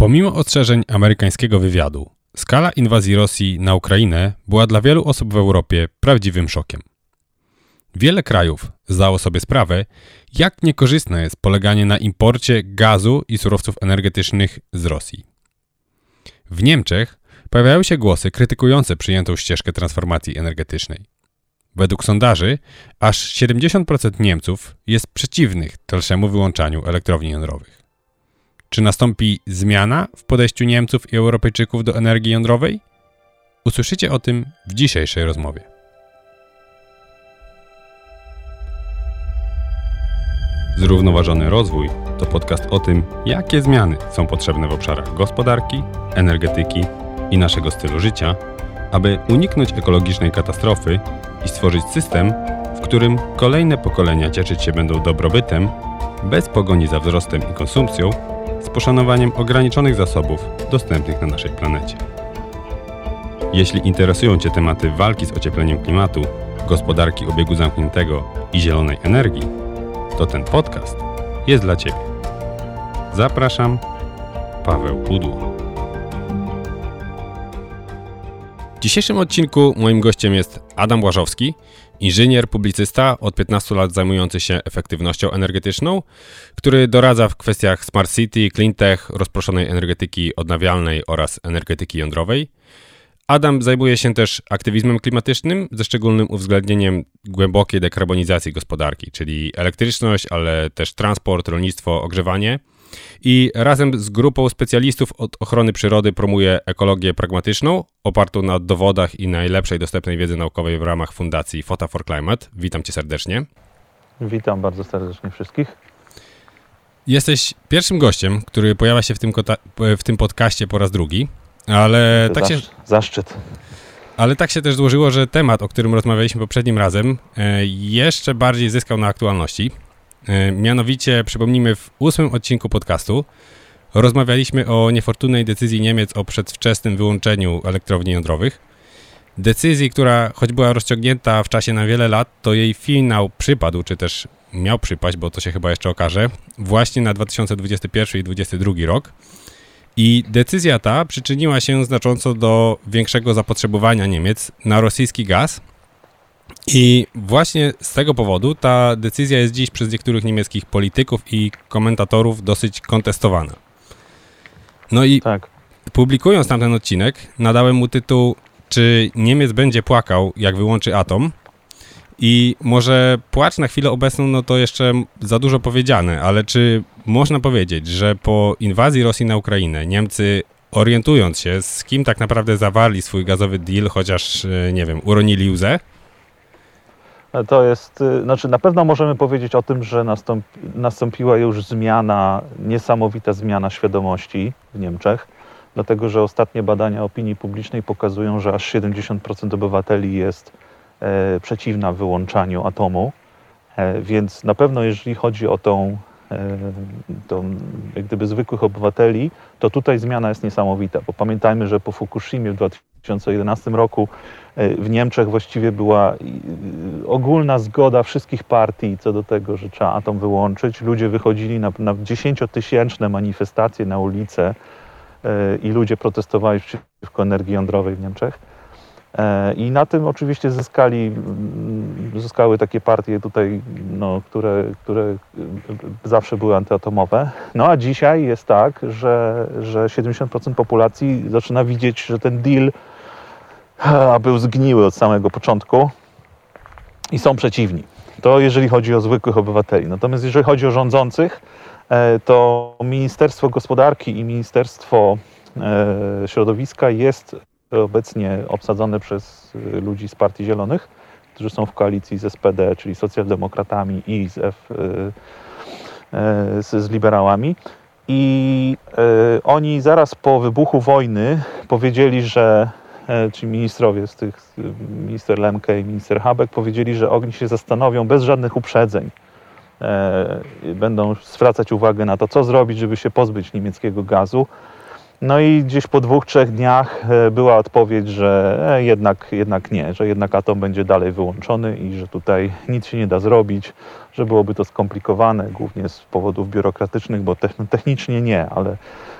Pomimo ostrzeżeń amerykańskiego wywiadu, skala inwazji Rosji na Ukrainę była dla wielu osób w Europie prawdziwym szokiem. Wiele krajów zdało sobie sprawę, jak niekorzystne jest poleganie na imporcie gazu i surowców energetycznych z Rosji. W Niemczech pojawiały się głosy krytykujące przyjętą ścieżkę transformacji energetycznej. Według sondaży aż 70% Niemców jest przeciwnych dalszemu wyłączaniu elektrowni jądrowych. Czy nastąpi zmiana w podejściu Niemców i Europejczyków do energii jądrowej? Usłyszycie o tym w dzisiejszej rozmowie. Zrównoważony rozwój to podcast o tym, jakie zmiany są potrzebne w obszarach gospodarki, energetyki i naszego stylu życia, aby uniknąć ekologicznej katastrofy i stworzyć system, w którym kolejne pokolenia cieszyć się będą dobrobytem, bez pogoni za wzrostem i konsumpcją, z poszanowaniem ograniczonych zasobów dostępnych na naszej planecie. Jeśli interesują Cię tematy walki z ociepleniem klimatu, gospodarki obiegu zamkniętego i zielonej energii, to ten podcast jest dla Ciebie. Zapraszam, Paweł Pudło. W dzisiejszym odcinku moim gościem jest Adam Łażowski, inżynier, publicysta, od 15 lat zajmujący się efektywnością energetyczną, który doradza w kwestiach smart city, cleantech, rozproszonej energetyki odnawialnej oraz energetyki jądrowej. Adam zajmuje się też aktywizmem klimatycznym, ze szczególnym uwzględnieniem głębokiej dekarbonizacji gospodarki, czyli elektryczność, ale też transport, rolnictwo, ogrzewanie – i razem z grupą specjalistów od ochrony przyrody promuje ekologię pragmatyczną, opartą na dowodach i najlepszej dostępnej wiedzy naukowej w ramach Fundacji Fota for Climate. Witam cię serdecznie. Witam bardzo serdecznie wszystkich. Jesteś pierwszym gościem, który pojawia się w tym, w tym podcaście po raz drugi, ale tak się... Zaszczyt. Ale tak się też złożyło, że temat, o którym rozmawialiśmy poprzednim razem, e, jeszcze bardziej zyskał na aktualności. E, mianowicie, przypomnijmy, w ósmym odcinku podcastu rozmawialiśmy o niefortunnej decyzji Niemiec o przedwczesnym wyłączeniu elektrowni jądrowych. Decyzji, która choć była rozciągnięta w czasie na wiele lat, to jej finał przypadł, czy też miał przypaść, bo to się chyba jeszcze okaże, właśnie na 2021 i 2022 rok. I decyzja ta przyczyniła się znacząco do większego zapotrzebowania Niemiec na rosyjski gaz, i właśnie z tego powodu ta decyzja jest dziś przez niektórych niemieckich polityków i komentatorów dosyć kontestowana. No i tak. publikując tamten odcinek, nadałem mu tytuł Czy Niemiec będzie płakał, jak wyłączy atom? I może płacz na chwilę obecną, no to jeszcze za dużo powiedziane, ale czy można powiedzieć, że po inwazji Rosji na Ukrainę Niemcy orientując się, z kim tak naprawdę zawarli swój gazowy deal, chociaż, e, nie wiem, uronili łzę, to jest, y, znaczy na pewno możemy powiedzieć o tym, że nastąpi, nastąpiła już zmiana, niesamowita zmiana świadomości w Niemczech, dlatego że ostatnie badania opinii publicznej pokazują, że aż 70% obywateli jest e, przeciwna wyłączaniu atomu. E, więc na pewno, jeżeli chodzi o tą, e, tą jak gdyby zwykłych obywateli, to tutaj zmiana jest niesamowita, bo pamiętajmy, że po Fukushimie w 2011 roku E, w Niemczech właściwie była ogólna zgoda wszystkich partii co do tego, że trzeba atom wyłączyć. Ludzie wychodzili na, na dziesięciotysięczne manifestacje na ulice e, i ludzie protestowali przeciwko energii jądrowej w Niemczech. E, I na tym oczywiście zyskali, zyskały takie partie tutaj, no, które, które zawsze były antyatomowe. No a dzisiaj jest tak, że, że 70% populacji zaczyna widzieć, że ten deal a był zgniły od samego początku i są przeciwni. To jeżeli chodzi o zwykłych obywateli. Natomiast jeżeli chodzi o rządzących, e, to Ministerstwo Gospodarki i Ministerstwo e, Środowiska jest obecnie obsadzone przez e, ludzi z Partii Zielonych, którzy są w koalicji z SPD, czyli socjaldemokratami i z, F, z, z liberałami. I oni zaraz po wybuchu wojny powiedzieli, że ci ministrowie z tych, minister Lemke i minister Habek powiedzieli, że oni się zastanowią bez żadnych uprzedzeń. Będą zwracać uwagę na to, co zrobić, żeby się pozbyć niemieckiego gazu. No i gdzieś po dwóch, trzech dniach e, była odpowiedź, że e, jednak, jednak nie, że jednak atom będzie dalej wyłączony i że tutaj nic się nie da zrobić, że byłoby to skomplikowane, głównie z powodów biurokratycznych, bo technicznie nie, ale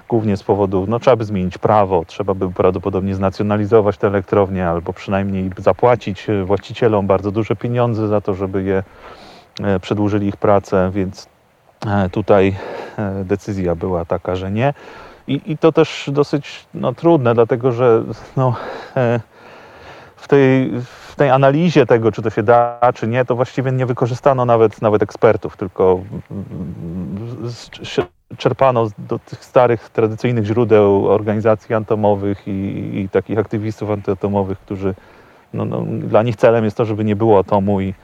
głównie z powodów, no trzeba by zmienić prawo, trzeba by prawdopodobnie znacjonalizować te elektrownie albo przynajmniej zapłacić e, właścicielom bardzo duże pieniądze za to, żeby je przedłużyli ich pracę, więc tutaj decyzja była taka, że nie. I, i to też dosyć no, trudne, dlatego że no, e, w, tej, w tej analizie tego, czy to się da, czy nie, to właściwie nie wykorzystano nawet, nawet ekspertów, tylko czerpano do tych starych, tradycyjnych źródeł organizacji atomowych i, i takich aktywistów antyatomowych, którzy no, no, dla nich celem jest to, żeby nie było atomu i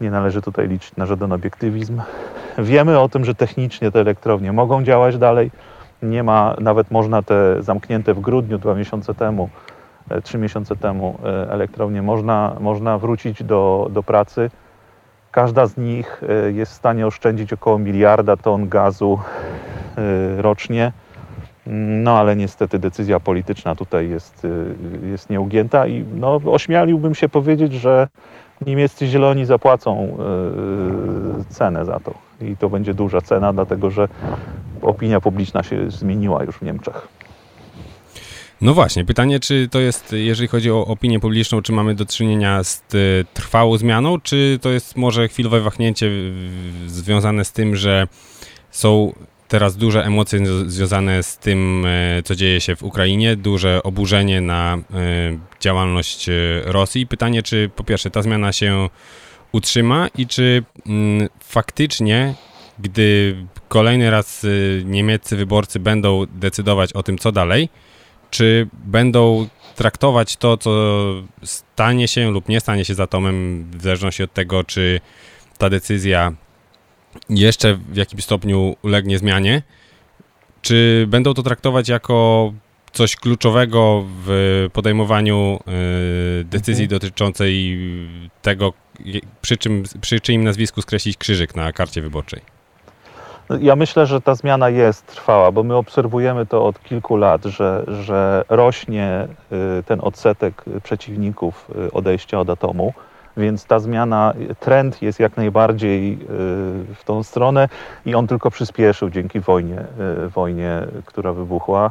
nie należy tutaj liczyć na żaden obiektywizm. Wiemy o tym, że technicznie te elektrownie mogą działać dalej nie ma, nawet można te zamknięte w grudniu dwa miesiące temu, e, trzy miesiące temu e, elektrownie, można, można wrócić do, do pracy. Każda z nich e, jest w stanie oszczędzić około miliarda ton gazu rocznie. No ale niestety decyzja polityczna tutaj jest, jest nieugięta i no, ośmieliłbym się powiedzieć, że niemieccy zieloni zapłacą cenę za to. I to będzie duża cena, dlatego że opinia publiczna się zmieniła już w Niemczech. No właśnie, pytanie, czy to jest, jeżeli chodzi o opinię publiczną, czy mamy do czynienia z y, trwałą zmianą, czy to jest może chwilowe wahnięcie związane z tym, że są teraz duże emocje związane z tym, e, co dzieje się w Ukrainie, duże oburzenie na e, działalność e, Rosji. Pytanie, czy po pierwsze ta zmiana się utrzyma i czy mm, faktycznie gdy kolejny raz y, niemieccy wyborcy będą decydować o tym, co dalej, czy będą traktować to, co stanie się lub nie stanie się z atomem, w zależności od tego, czy ta decyzja jeszcze w jakimś stopniu ulegnie zmianie, czy będą to traktować jako coś kluczowego w podejmowaniu y, decyzji mhm. dotyczącej tego, przy, czym, przy czyim nazwisku skreślić krzyżyk na karcie wyborczej? Ja myślę, że ta zmiana jest trwała, bo my obserwujemy to od kilku lat, że, że rośnie y, ten odsetek przeciwników y, odejścia od atomu, więc ta zmiana, trend jest jak najbardziej y, w tą stronę i on tylko przyspieszył dzięki wojnie, wojnie która wybuchła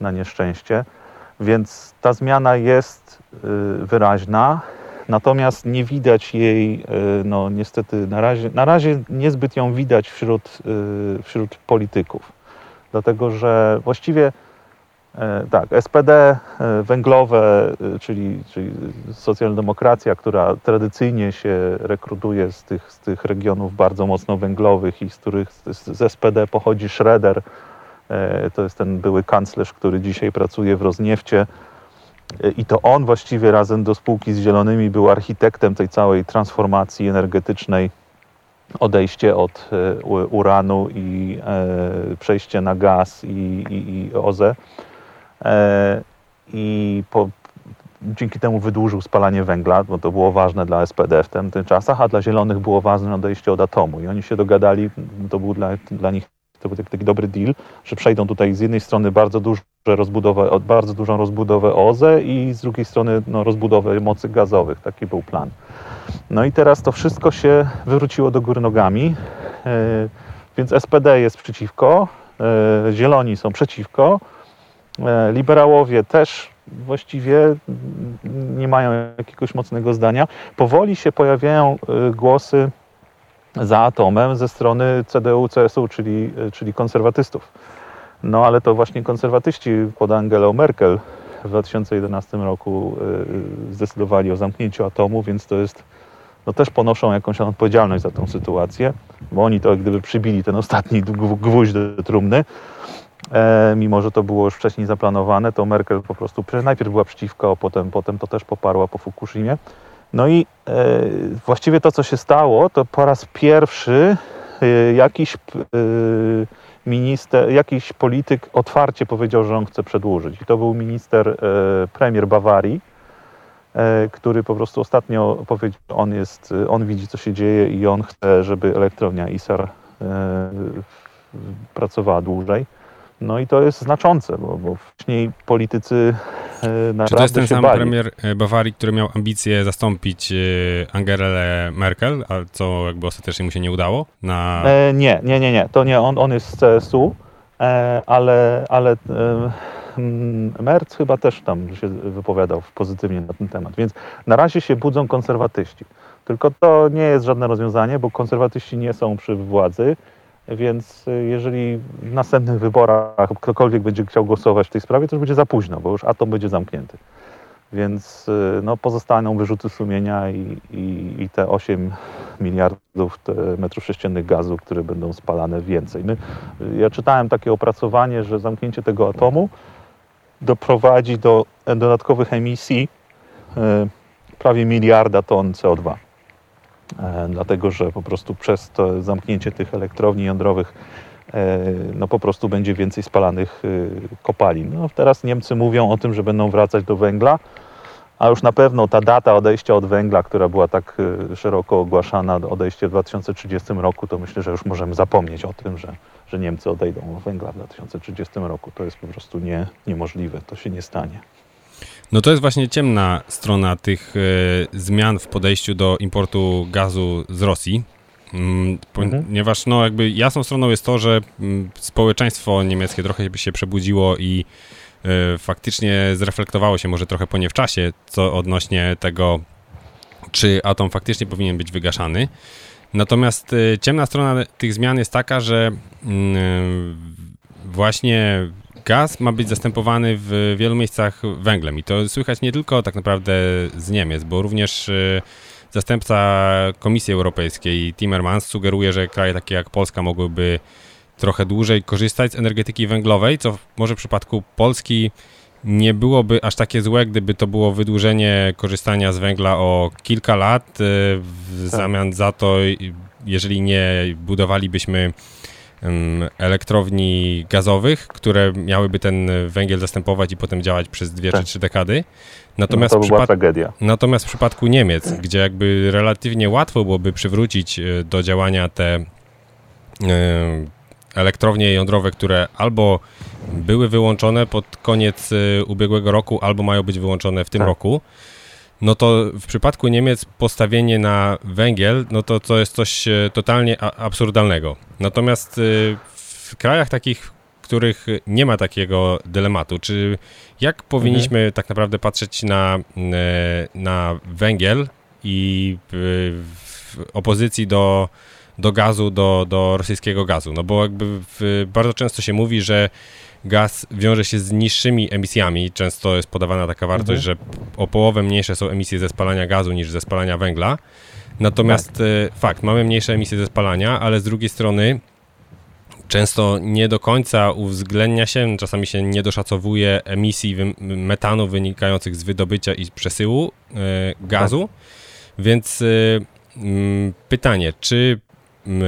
na nieszczęście. Więc ta zmiana jest wyraźna. Natomiast nie widać jej, e, no niestety na razie, na razie niezbyt ją widać wśród, e, wśród polityków. Dlatego, że właściwie e, tak, SPD węglowe, czyli, czyli socjaldemokracja, która tradycyjnie się rekrutuje z tych, z tych regionów bardzo mocno węglowych i z których z SPD pochodzi Schroeder, to jest ten były kanclerz, który dzisiaj pracuje w Rozniewcie, i to on właściwie razem do spółki z Zielonymi był architektem tej całej transformacji energetycznej, odejście od e, uranu i e, przejście na gaz i, i, i OZE. E, I po, dzięki temu wydłużył spalanie węgla, bo to było ważne dla SPD w tym, tym czasach, a dla Zielonych było ważne odejście od atomu. I oni się dogadali, to był dla, dla nich to był taki, dobry deal, że przejdą tutaj z jednej strony bardzo duże rozbudowę, bardzo dużą rozbudowę OZE i z drugiej strony no, rozbudowę mocy gazowych. Taki był plan. No i teraz to wszystko się wywróciło do góry nogami, yy, więc SPD jest przeciwko, yy, Zieloni są przeciwko, yy, liberałowie też właściwie nie mają jakiegoś mocnego zdania. Powoli się pojawiają głosy za atomem ze strony CDU, CSU, czyli, czyli konserwatystów. No ale to właśnie konserwatyści pod Angelą Merkel w 2011 roku y, zdecydowali o zamknięciu atomu, więc to jest, no też ponoszą jakąś odpowiedzialność za tą sytuację, bo oni to jak gdyby przybili ten ostatni gwóźdź do trumny. E, mimo, że to było już wcześniej zaplanowane, to Merkel po prostu najpierw była przeciwko, potem, potem to też poparła po Fukushimie. No i e, właściwie to, co się stało, to po raz pierwszy e, jakiś e, minister, jakiś polityk otwarcie powiedział, że on chce przedłużyć. I to był minister, premier Bawarii, który po prostu ostatnio powiedział, on jest, on widzi, co się dzieje i on chce, żeby elektrownia ISAR pracowała dłużej. No i to jest znaczące, bo, bo wcześniej politycy naprawdę Czy to jest ten sam bali. premier e, Bawarii, który miał ambicje zastąpić e, Angelę Merkel, a co jakby ostatecznie mu się nie udało? Na... E, nie, nie, nie, nie, to nie, on, on jest z CSU, e, ale, ale e, Merz chyba też tam się wypowiadał pozytywnie na ten temat, więc na razie się budzą konserwatyści. Tylko to nie jest żadne rozwiązanie, bo konserwatyści nie są przy władzy, więc e, jeżeli w następnych wyborach ktokolwiek będzie chciał głosować w tej sprawie, to już będzie za późno, bo już atom będzie zamknięty. Więc y, no, pozostaną wyrzuty sumienia i, i, i te 8 miliardów te metrów sześciennych gazu, które będą spalane więcej. My, ja czytałem takie opracowanie, że zamknięcie tego atomu doprowadzi do dodatkowych emisji y, prawie miliarda ton CO2. E, dlatego, że po prostu przez to zamknięcie tych elektrowni jądrowych e, no po prostu będzie więcej spalanych y, kopalin. No, teraz Niemcy mówią o tym, że będą wracać do węgla, a już na pewno ta data odejścia od węgla, która była tak szeroko ogłaszana, odejście w 2030 roku, to myślę, że już możemy zapomnieć o tym, że, że Niemcy odejdą od węgla w 2030 roku. To jest po prostu nie, niemożliwe, to się nie stanie. No to jest właśnie ciemna strona tych e, zmian w podejściu do importu gazu z Rosji. Mm, Mhm. Ponieważ no jakby jasną stroną jest to, że mm, społeczeństwo niemieckie trochę się przebudziło i e, faktycznie zreflektowało się może trochę po nie w czasie, co odnośnie tego, czy atom faktycznie powinien być wygaszany. Natomiast e, ciemna strona tych zmian jest taka, że mm, właśnie gaz ma być zastępowany w wielu miejscach węglem i to słychać nie tylko tak naprawdę z Niemiec, bo również y, zastępca Komisji Europejskiej Timmermans sugeruje, że kraje takie jak Polska mogłyby trochę dłużej korzystać z energetyki węglowej, co może w przypadku Polski nie byłoby aż takie złe, gdyby to było wydłużenie korzystania z węgla o kilka lat, y, w zamian za to, jeżeli nie budowalibyśmy elektrowni gazowych, które miałyby ten węgiel zastępować i potem działać przez dwie Tak. czy trzy dekady. No, Natomiast, to w by była przypad- tragedia. natomiast w przypadku Niemiec, gdzie jakby relatywnie łatwo byłoby przywrócić e, do działania te e, elektrownie jądrowe, które albo były wyłączone pod koniec e, ubiegłego roku, albo mają być wyłączone w tym Tak. roku, no to w przypadku Niemiec postawienie na węgiel, no to to jest coś e, totalnie absurdalnego. Natomiast e, w krajach takich, w których nie ma takiego dylematu, czy jak powinniśmy tak naprawdę patrzeć na, e, na węgiel i w opozycji do, do gazu, do, do rosyjskiego gazu? No bo jakby w, bardzo często się mówi, że gaz wiąże się z niższymi emisjami. Często jest podawana taka wartość, że o połowę mniejsze są emisje ze spalania gazu niż ze spalania węgla. Natomiast e, fakt, mamy mniejsze emisje ze spalania, ale z drugiej strony często nie do końca uwzględnia się, czasami się nie doszacowuje emisji wy- metanu wynikających z wydobycia i przesyłu e, gazu. Więc e, mm, pytanie, czy mm,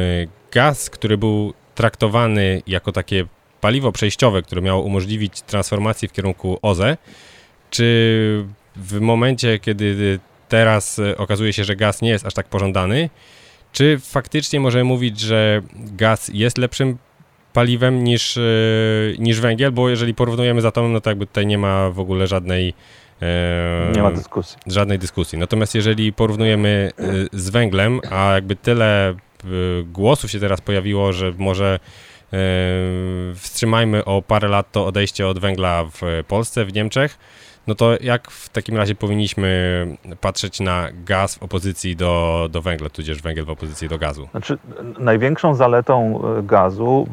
gaz, który był traktowany jako takie paliwo przejściowe, które miało umożliwić transformację w kierunku OZE, czy w momencie, kiedy teraz e, okazuje się, że gaz nie jest aż tak pożądany, czy faktycznie możemy mówić, że gaz jest lepszym paliwem niż, e, niż węgiel, bo jeżeli porównujemy z atomem, no to jakby tutaj nie ma w ogóle żadnej e, Nie ma dyskusji. żadnej dyskusji. Natomiast jeżeli porównujemy z węglem, a jakby tyle głosów się teraz pojawiło, że może wstrzymajmy o parę lat to odejście od węgla w Polsce, w Niemczech, no to jak w takim razie powinniśmy patrzeć na gaz w opozycji do, do węgla, tudzież węgiel w opozycji do gazu? Znaczy, największą zaletą e, gazu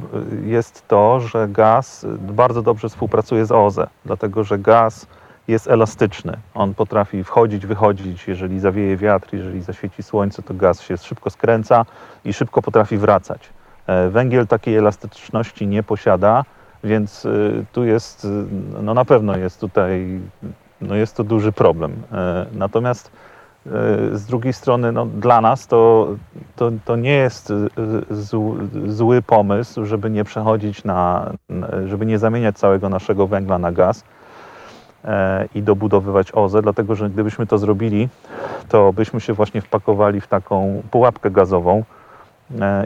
e, jest to, że gaz e, bardzo dobrze współpracuje z OZE, dlatego że gaz jest elastyczny. On potrafi wchodzić, wychodzić. Jeżeli zawieje wiatr, jeżeli zaświeci słońce, to gaz się szybko skręca i szybko potrafi wracać. E, Węgiel takiej elastyczności nie posiada, więc e, tu jest, e, no na pewno jest tutaj, no jest to duży problem. Natomiast z drugiej strony, no dla nas to, to, to nie jest zł, zły pomysł, żeby nie przechodzić na, żeby nie zamieniać całego naszego węgla na gaz i dobudowywać OZE, dlatego że gdybyśmy to zrobili, to byśmy się właśnie wpakowali w taką pułapkę gazową,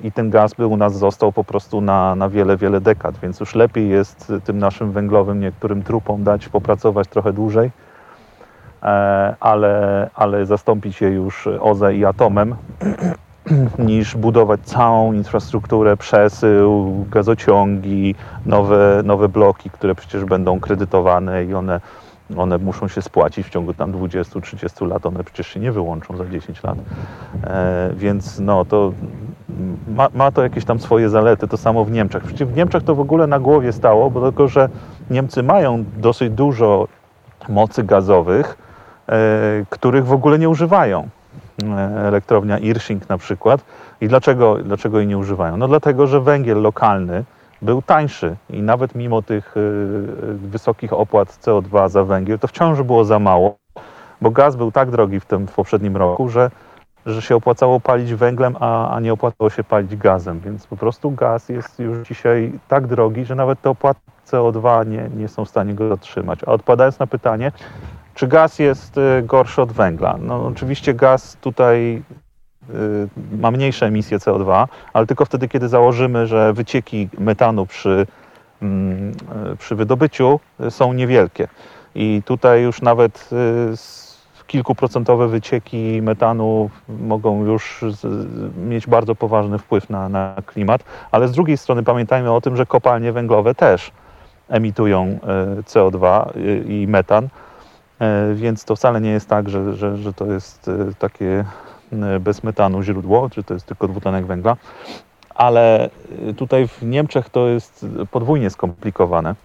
i ten gaz by u nas został po prostu na, na wiele, wiele dekad, więc już lepiej jest tym naszym węglowym niektórym trupom dać popracować trochę dłużej, e, ale, ale zastąpić je już OZE i atomem, niż budować całą infrastrukturę, przesył, gazociągi, nowe, nowe bloki, które przecież będą kredytowane i one one muszą się spłacić w ciągu tam 20-30 lat, one przecież się nie wyłączą za 10 lat. E, więc no to ma, ma, to jakieś tam swoje zalety, to samo w Niemczech. Przecież w Niemczech to w ogóle na głowie stało, bo tylko, że Niemcy mają dosyć dużo mocy gazowych, e, których w ogóle nie używają. E, elektrownia Irsching na przykład. I dlaczego, dlaczego jej nie używają? No dlatego, że węgiel lokalny, był tańszy i nawet mimo tych y, y, wysokich opłat CO2 za węgiel, to wciąż było za mało, bo gaz był tak drogi w tym w poprzednim roku, że, że się opłacało palić węglem, a, a nie opłacało się palić gazem, więc po prostu gaz jest już dzisiaj tak drogi, że nawet te opłaty CO2 nie, nie są w stanie go zatrzymać. A odpowiadając na pytanie, czy gaz jest y, gorszy od węgla? No oczywiście gaz tutaj ma mniejsze emisje CO2, ale tylko wtedy, kiedy założymy, że wycieki metanu przy, mm, y, przy wydobyciu są niewielkie. I tutaj już nawet y, kilkuprocentowe wycieki metanu mogą już mieć bardzo poważny wpływ na, na klimat, ale z drugiej strony pamiętajmy o tym, że kopalnie węglowe też emitują CO2 i metan, więc to wcale nie jest tak, że, że, że to jest takie bez metanu źródło, czy to jest tylko dwutlenek węgla, ale e, tutaj w Niemczech to jest podwójnie skomplikowane,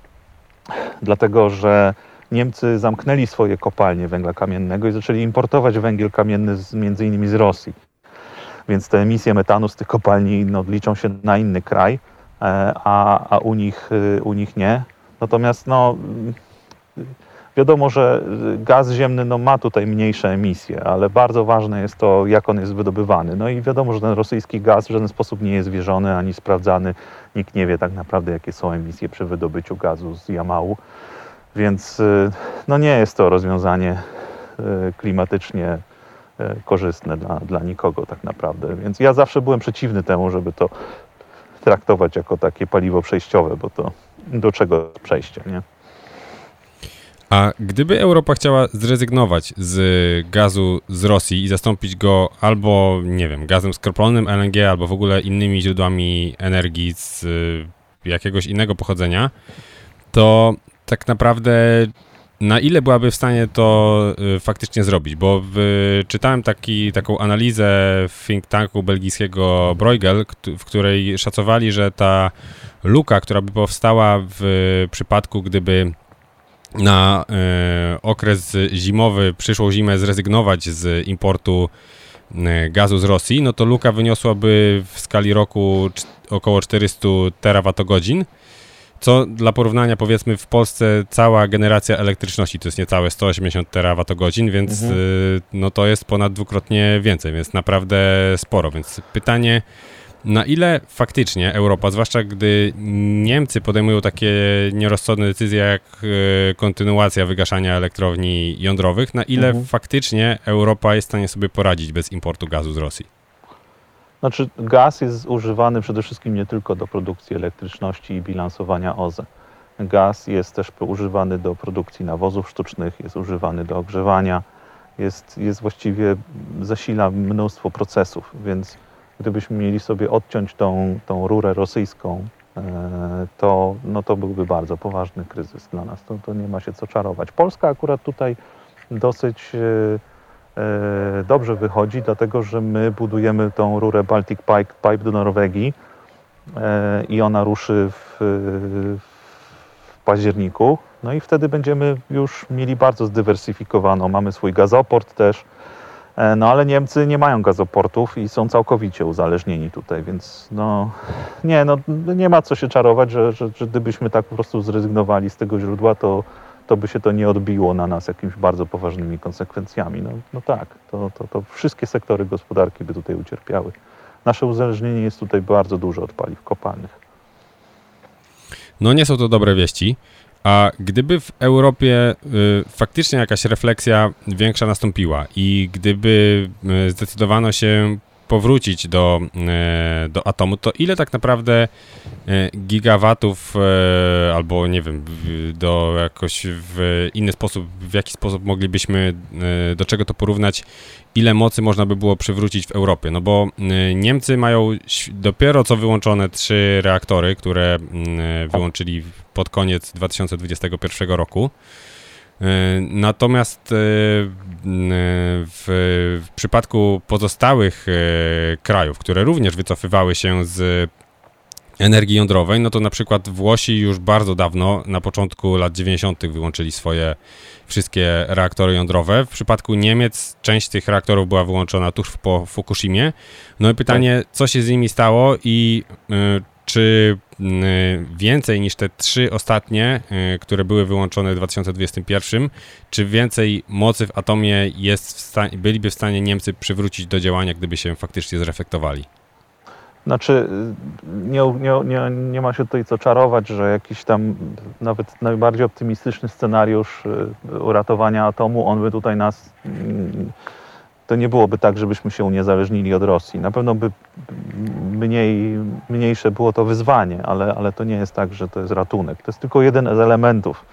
dlatego że Niemcy zamknęli swoje kopalnie węgla kamiennego i zaczęli importować węgiel kamienny z, między innymi z Rosji. Więc te emisje metanu z tych kopalni no, liczą się na inny kraj, e, a, a u, nich, u nich nie. Natomiast no, Wiadomo, że gaz ziemny no, ma tutaj mniejsze emisje, ale bardzo ważne jest to, jak on jest wydobywany. No i wiadomo, że ten rosyjski gaz w żaden sposób nie jest wierzony ani sprawdzany. Nikt nie wie tak naprawdę, jakie są emisje przy wydobyciu gazu z Jamału. Więc y, no, nie jest to rozwiązanie y, klimatycznie y, korzystne dla, dla nikogo tak naprawdę. Więc ja zawsze byłem przeciwny temu, żeby to traktować jako takie paliwo przejściowe, bo to do czego przejście, nie? A gdyby Europa chciała zrezygnować z gazu z Rosji i zastąpić go albo, nie wiem, gazem skroplonym LNG, albo w ogóle innymi źródłami energii z y, jakiegoś innego pochodzenia, to tak naprawdę na ile byłaby w stanie to y, faktycznie zrobić? Bo w, czytałem taki, taką analizę w think tanku belgijskiego Bruegel, w której szacowali, że ta luka, która by powstała w przypadku, gdyby na e, okres zimowy, przyszłą zimę zrezygnować z importu e, gazu z Rosji, no to luka wyniosłaby w skali roku około 400 terawatogodzin, co dla porównania powiedzmy w Polsce cała generacja elektryczności to jest niecałe 180 terawatogodzin, więc mhm. E, no to jest ponad dwukrotnie więcej, więc naprawdę sporo, więc pytanie na ile faktycznie Europa, zwłaszcza gdy Niemcy podejmują takie nierozsądne decyzje jak e, kontynuacja wygaszania elektrowni jądrowych, na ile mhm. faktycznie Europa jest w stanie sobie poradzić bez importu gazu z Rosji? Znaczy, gaz jest używany przede wszystkim nie tylko do produkcji elektryczności i bilansowania OZE. Gaz jest też używany do produkcji nawozów sztucznych, jest używany do ogrzewania, jest, jest właściwie zasila mnóstwo procesów, więc gdybyśmy mieli sobie odciąć tą, tą rurę rosyjską, e, to, no to byłby bardzo poważny kryzys dla nas. To, to nie ma się co czarować. Polska akurat tutaj dosyć e, e, dobrze wychodzi, dlatego że my budujemy tą rurę Baltic Pipe, Pipe do Norwegii i ona ruszy w, w październiku. No i wtedy będziemy już mieli bardzo zdywersyfikowaną. Mamy swój gazoport też no ale Niemcy nie mają gazoportów i są całkowicie uzależnieni tutaj, więc no nie, no, nie ma co się czarować, że, że, że gdybyśmy tak po prostu zrezygnowali z tego źródła, to, to by się to nie odbiło na nas jakimiś bardzo poważnymi konsekwencjami. No, no tak, to, to, to wszystkie sektory gospodarki by tutaj ucierpiały. Nasze uzależnienie jest tutaj bardzo duże od paliw kopalnych. No nie są to dobre wieści. A gdyby w Europie y, faktycznie jakaś refleksja większa nastąpiła i gdyby y, zdecydowano się powrócić do, do atomu, to ile tak naprawdę gigawatów albo nie wiem, do jakoś w inny sposób, w jaki sposób moglibyśmy do czego to porównać, ile mocy można by było przywrócić w Europie? No bo Niemcy mają dopiero co wyłączone trzy reaktory, które wyłączyli pod koniec 2021 roku. E, natomiast e, w, przypadku pozostałych e, krajów, które również wycofywały się z energii jądrowej, no to na przykład Włosi już bardzo dawno, na początku lat 90. wyłączyli swoje wszystkie reaktory jądrowe. W przypadku Niemiec część tych reaktorów była wyłączona tuż po Fukushimie. No i pytanie, co się z nimi stało i czy mm, więcej niż te trzy ostatnie, y, które były wyłączone w 2021, czy więcej mocy w atomie jest w byliby w stanie Niemcy przywrócić do działania, gdyby się faktycznie zreflektowali? Znaczy, nie, nie, nie, nie ma się tutaj co czarować, że jakiś tam nawet najbardziej optymistyczny scenariusz y, uratowania atomu, on by tutaj nas mm, to nie byłoby tak, żebyśmy się uniezależnili od Rosji. Na pewno by mniej, mniejsze było to wyzwanie, ale, ale to nie jest tak, że to jest ratunek. To jest tylko jeden z elementów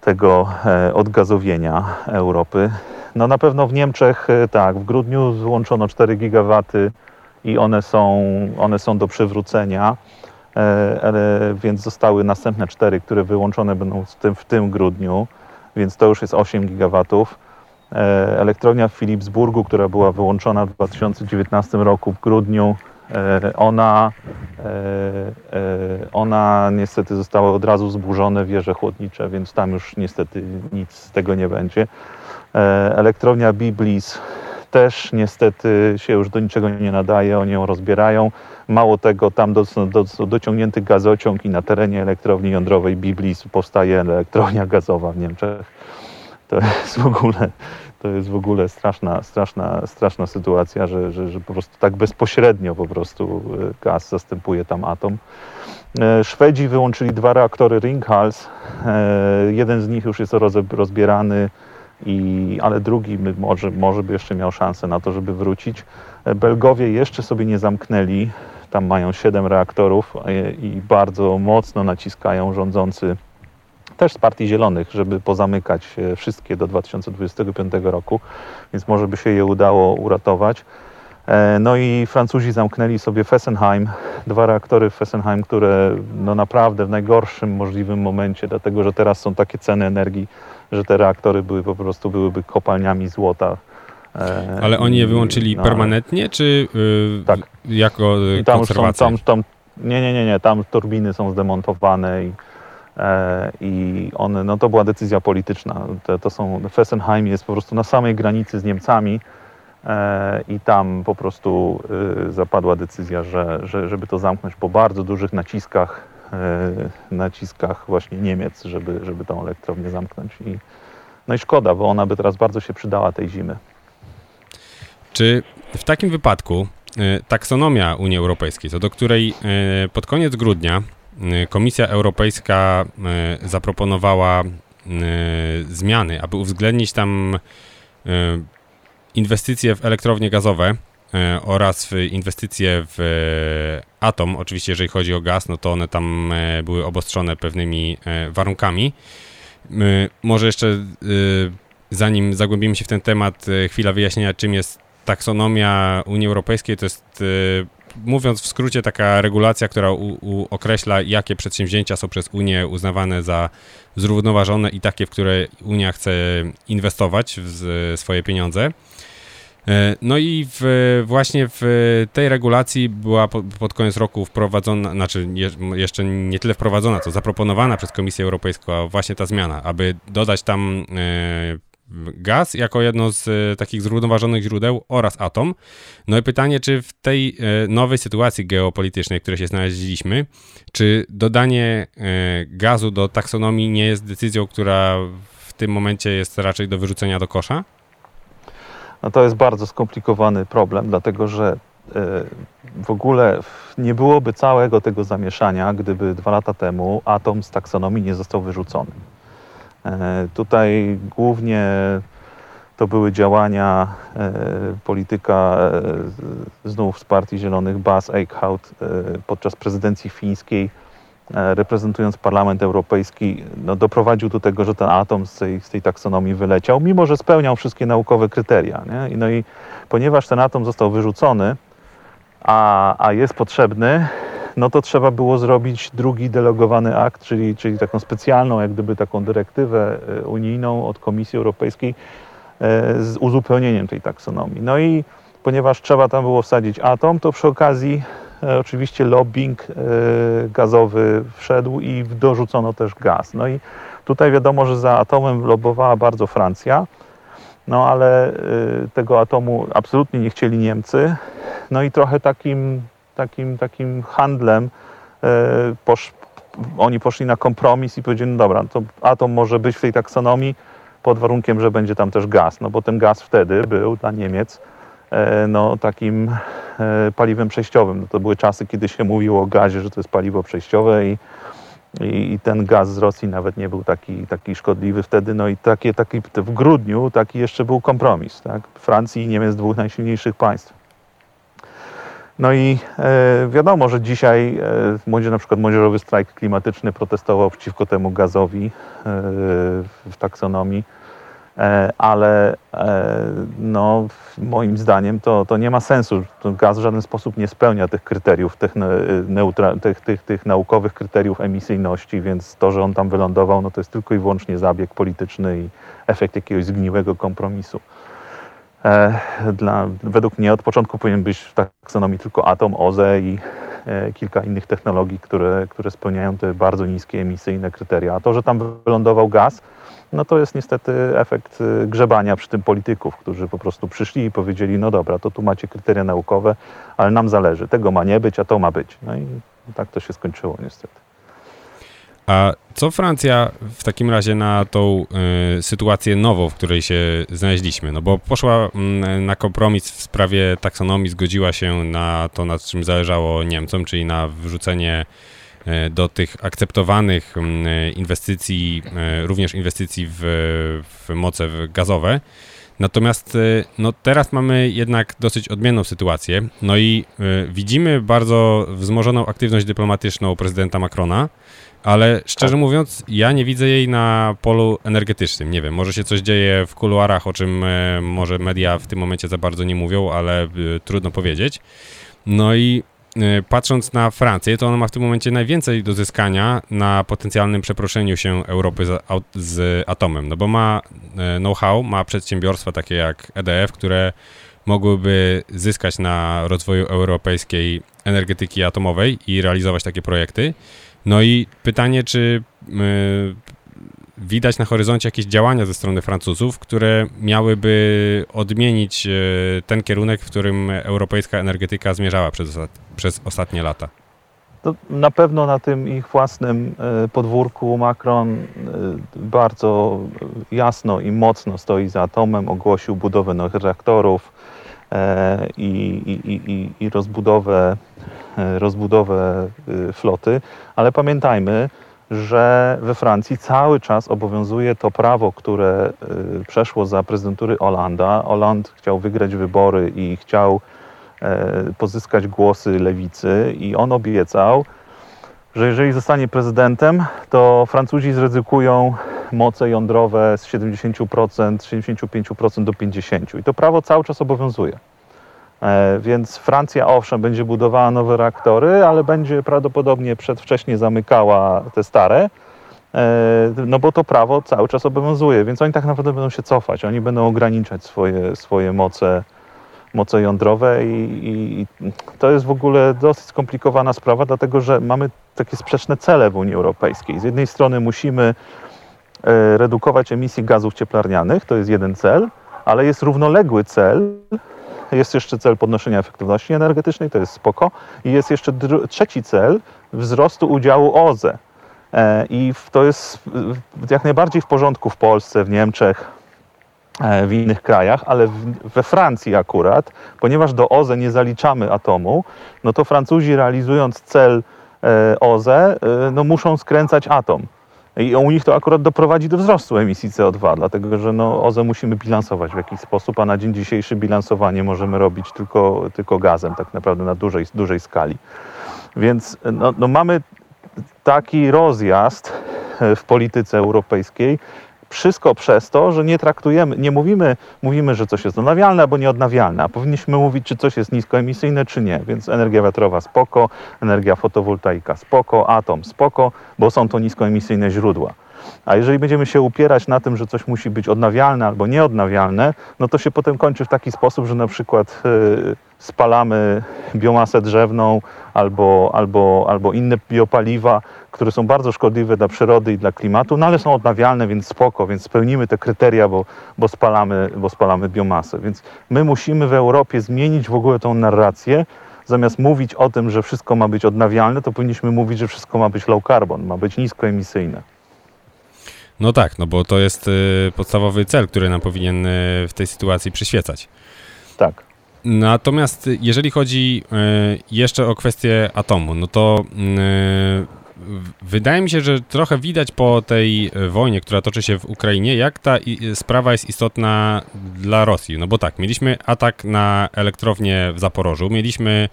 tego e, odgazowienia Europy. No na pewno w Niemczech, e, tak, w grudniu złączono 4 gigawaty i one są, one są do przywrócenia, e, więc zostały następne 4, które wyłączone będą w tym, w tym grudniu, więc to już jest 8 gigawatów. E, elektrownia w Philipsburgu, która była wyłączona w 2019 roku w grudniu, e, ona, e, ona niestety została od razu zburzone wieże chłodnicze, więc tam już niestety nic z tego nie będzie. Elektrownia Biblis też niestety się już do niczego nie nadaje, oni ją rozbierają. Mało tego, tam do, do, dociągnięty gazociąg i na terenie elektrowni jądrowej Biblis powstaje elektrownia gazowa w Niemczech to jest w ogóle, to jest w ogóle straszna, straszna, straszna sytuacja, że, że, że po prostu tak bezpośrednio po prostu e, gaz zastępuje tam atom. E, Szwedzi wyłączyli dwa reaktory Ringhals. E, jeden z nich już jest rozbierany, i, ale drugi może, może by jeszcze miał szansę na to, żeby wrócić. Belgowie jeszcze sobie nie zamknęli. Tam mają siedem reaktorów i bardzo mocno naciskają rządzący też z Partii Zielonych, żeby pozamykać wszystkie do 2025 roku, więc może by się je udało uratować. E, no i Francuzi zamknęli sobie Fessenheim, dwa reaktory w Fessenheim, które no naprawdę w najgorszym możliwym momencie, dlatego że teraz są takie ceny energii, że te reaktory były po prostu byłyby kopalniami złota. E, Ale oni je wyłączyli no, permanentnie, czy yy, tak. jako I tam konserwację? Są, tam, tam, nie, nie, nie, nie, tam turbiny są zdemontowane i E, i one, no to była decyzja polityczna. To, to są, Fessenheim jest po prostu na samej granicy z Niemcami e, i tam po prostu y, zapadła decyzja, że, że, żeby to zamknąć po bardzo dużych naciskach, e, naciskach właśnie Niemiec, żeby, żeby tą elektrownię zamknąć. I, no i szkoda, bo ona by teraz bardzo się przydała tej zimy. Czy w takim wypadku taksonomia Unii Europejskiej, co do której pod koniec grudnia Y, Komisja Europejska y, zaproponowała y, zmiany, aby uwzględnić tam inwestycje w elektrownie gazowe oraz w inwestycje w atom. Oczywiście, jeżeli chodzi o gaz, no to one tam były obostrzone pewnymi warunkami. Może jeszcze zanim zagłębimy się w ten temat, chwila wyjaśnienia, czym jest taksonomia Unii Europejskiej. To jest mówiąc w skrócie, taka regulacja, która u, u określa, jakie przedsięwzięcia są przez Unię uznawane za zrównoważone i takie, w które Unia chce inwestować swoje pieniądze. E, no i w, właśnie w tej regulacji była pod koniec roku wprowadzona, znaczy jeszcze nie tyle wprowadzona, co zaproponowana przez Komisję Europejską właśnie ta zmiana, aby dodać tam e, gaz jako jedno z e, takich zrównoważonych źródeł oraz atom. No i pytanie, czy w tej e, nowej sytuacji geopolitycznej, w której się znaleźliśmy, czy dodanie e, gazu do taksonomii nie jest decyzją, która w tym momencie jest raczej do wyrzucenia do kosza? No to jest bardzo skomplikowany problem, dlatego że w ogóle nie byłoby całego tego zamieszania, gdyby dwa lata temu atom z taksonomii nie został wyrzucony. E, tutaj głównie to były działania e, polityka e, znów z Partii Zielonych Bas Eichhout podczas prezydencji fińskiej, reprezentując Parlament Europejski, no, doprowadził do tego, że ten atom z tej, z tej taksonomii wyleciał, mimo że spełniał wszystkie naukowe kryteria. Nie? No i ponieważ ten atom został wyrzucony, a, a jest potrzebny, no to trzeba było zrobić drugi delegowany akt, czyli, czyli taką specjalną, jak gdyby taką dyrektywę e, unijną od Komisji Europejskiej e, z uzupełnieniem tej taksonomii. No i ponieważ trzeba tam było wsadzić atom, to przy okazji e, oczywiście lobbying gazowy wszedł i dorzucono też gaz. No i tutaj wiadomo, że za atomem lobbowała bardzo Francja, no ale tego atomu absolutnie nie chcieli Niemcy. No i trochę takim, takim, takim handlem e, posz, oni poszli na kompromis i powiedzieli, no dobra, to atom może być w tej taksonomii pod warunkiem, że będzie tam też gaz, no bo ten gaz wtedy był dla Niemiec e, no, takim e, paliwem przejściowym. No, to były czasy, kiedy się mówiło o gazie, że to jest paliwo przejściowe i, i, i ten gaz z Rosji nawet nie był taki, taki szkodliwy wtedy. No i takie, taki, w grudniu taki jeszcze był kompromis tak? Francji i Niemiec, dwóch najsilniejszych państw. No i e, wiadomo, że dzisiaj e, młodzież, na przykład młodzieżowy strajk klimatyczny protestował przeciwko temu gazowi e, w taksonomii, ale no, moim zdaniem to, to nie ma sensu. Gaz w żaden sposób nie spełnia tych kryteriów, tych, ne- neutra, tych, tych, tych naukowych kryteriów emisyjności, więc to, że on tam wylądował, no to jest tylko i wyłącznie zabieg polityczny i efekt jakiegoś zgniłego kompromisu. E, Dla, według mnie od początku powinien być w taksonomii tylko atom, OZE i e, kilka innych technologii, które, które spełniają te bardzo niskie emisyjne kryteria. A to, że tam wylądował gaz, no to jest niestety efekt e, grzebania przy tym polityków, którzy po prostu przyszli i powiedzieli, no dobra, to tu macie kryteria naukowe, ale nam zależy, tego ma nie być, a to ma być. No i tak to się skończyło niestety. A co Francja w takim razie na tą y, sytuację nową, w której się znaleźliśmy? No bo poszła mm, na kompromis w sprawie taksonomii, zgodziła się na to, na czym zależało Niemcom, czyli na wrzucenie y, do tych akceptowanych mm, inwestycji, y, również inwestycji w, w moce gazowe. Natomiast y, no, teraz mamy jednak dosyć odmienną sytuację. No i y, widzimy bardzo wzmożoną aktywność dyplomatyczną prezydenta Macrona, ale szczerze mówiąc, ja nie widzę jej na polu energetycznym. Nie wiem, może się coś dzieje w kuluarach, o czym e, może media w tym momencie za bardzo nie mówią, ale e, trudno powiedzieć. No i e, patrząc na Francję, to ona ma w tym momencie najwięcej do zyskania na potencjalnym przeproszeniu się Europy z, z atomem, no bo ma know-how, ma przedsiębiorstwa takie jak EDF, które mogłyby zyskać na rozwoju europejskiej energetyki atomowej i realizować takie projekty. No i pytanie, czy y, widać na horyzoncie jakieś działania ze strony Francuzów, które miałyby odmienić y, ten kierunek, w którym europejska energetyka zmierzała przez, przez ostatnie lata? To na pewno na tym ich własnym e, podwórku Macron bardzo jasno i mocno stoi za atomem, ogłosił budowę nowych reaktorów i, i, i- i, i rozbudowę, e, rozbudowę e, floty, ale pamiętajmy, że we Francji cały czas obowiązuje to prawo, które e, przeszło za prezydentury Hollanda. Hollande chciał wygrać wybory i chciał e, pozyskać głosy lewicy i on obiecał, że jeżeli zostanie prezydentem, to Francuzi zrezykują moce jądrowe z 70%, 75% do 50%. I to prawo cały czas obowiązuje. E, Więc Francja owszem będzie budowała nowe reaktory, ale będzie prawdopodobnie przedwcześnie zamykała te stare, e, no bo to prawo cały czas obowiązuje, więc oni tak naprawdę będą się cofać, oni będą ograniczać swoje, swoje moce, moce jądrowe i, i, to jest w ogóle dosyć skomplikowana sprawa, dlatego że mamy takie sprzeczne cele w Unii Europejskiej. Z jednej strony musimy e, redukować emisję gazów cieplarnianych, to jest jeden cel, ale jest równoległy cel, jest jeszcze cel podnoszenia efektywności energetycznej, to jest spoko, i jest jeszcze trzeci cel wzrostu udziału OZE. E, I to jest jak najbardziej w porządku w Polsce, w Niemczech, w innych krajach, ale we Francji akurat, ponieważ do OZE nie zaliczamy atomu, no to Francuzi realizując cel e, OZE, e, no muszą skręcać atom. I u nich to akurat doprowadzi do wzrostu emisji CO2, dlatego że no, OZE musimy bilansować w jakiś sposób, a na dzień dzisiejszy bilansowanie możemy robić tylko, tylko gazem, tak naprawdę na dużej, dużej skali. Więc no, no mamy taki rozjazd w polityce europejskiej, wszystko przez to, że nie traktujemy, nie mówimy, mówimy, że coś jest odnawialne albo nieodnawialne, a powinniśmy mówić, czy coś jest niskoemisyjne, czy nie. Więc energia wiatrowa spoko, energia fotowoltaika spoko, atom spoko, bo są to niskoemisyjne źródła. A jeżeli będziemy się upierać na tym, że coś musi być odnawialne albo nieodnawialne, no to się potem kończy w taki sposób, że na przykład yy, spalamy biomasę drzewną albo, albo, albo inne biopaliwa, które są bardzo szkodliwe dla przyrody i dla klimatu, no ale są odnawialne, więc spoko, więc spełnimy te kryteria, bo, bo, spalamy, bo spalamy biomasę. Więc my musimy w Europie zmienić w ogóle tą narrację. Zamiast mówić o tym, że wszystko ma być odnawialne, to powinniśmy mówić, że wszystko ma być low carbon, ma być niskoemisyjne. No tak, no bo to jest y, podstawowy cel, który nam powinien y, w tej sytuacji przyświecać. Tak. Natomiast jeżeli chodzi y, jeszcze o kwestię atomu, no to wydaje mi się, że trochę widać po tej wojnie, która toczy się w Ukrainie, jak ta sprawa jest istotna dla Rosji. No bo tak, mieliśmy atak na elektrownię w Zaporożu, mieliśmy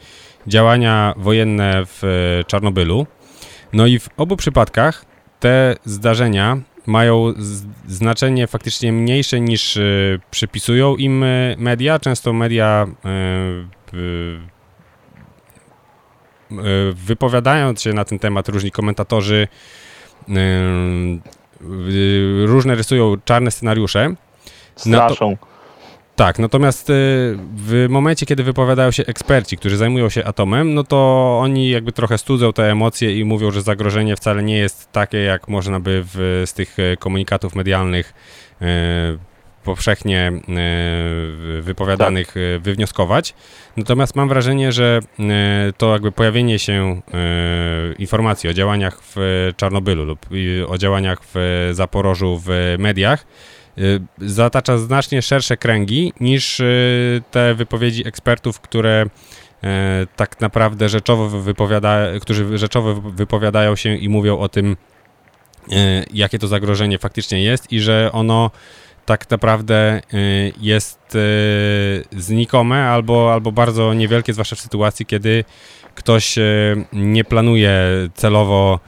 działania wojenne w Czarnobylu. No i w obu przypadkach te zdarzenia mają znaczenie faktycznie mniejsze niż y, przypisują im y, media. Często media y, wypowiadając się na ten temat, różni komentatorzy różne rysują czarne scenariusze. Straszą. Tak, natomiast y, w momencie, kiedy wypowiadają się eksperci, którzy zajmują się atomem, no to oni jakby trochę studzą te emocje i mówią, że zagrożenie wcale nie jest takie, jak można by w, z tych e, komunikatów medialnych e, powszechnie wypowiadanych tak. wywnioskować. Natomiast mam wrażenie, że to jakby pojawienie się informacji o działaniach w Czarnobylu lub o działaniach w Zaporożu w mediach Y, zatacza znacznie szersze kręgi niż y, te wypowiedzi ekspertów, które y, tak naprawdę rzeczowo wypowiada, którzy rzeczowo wypowiadają się i mówią o tym, jakie to zagrożenie faktycznie jest i że ono tak naprawdę jest znikome albo, albo bardzo niewielkie, zwłaszcza w sytuacji, kiedy ktoś nie planuje celowo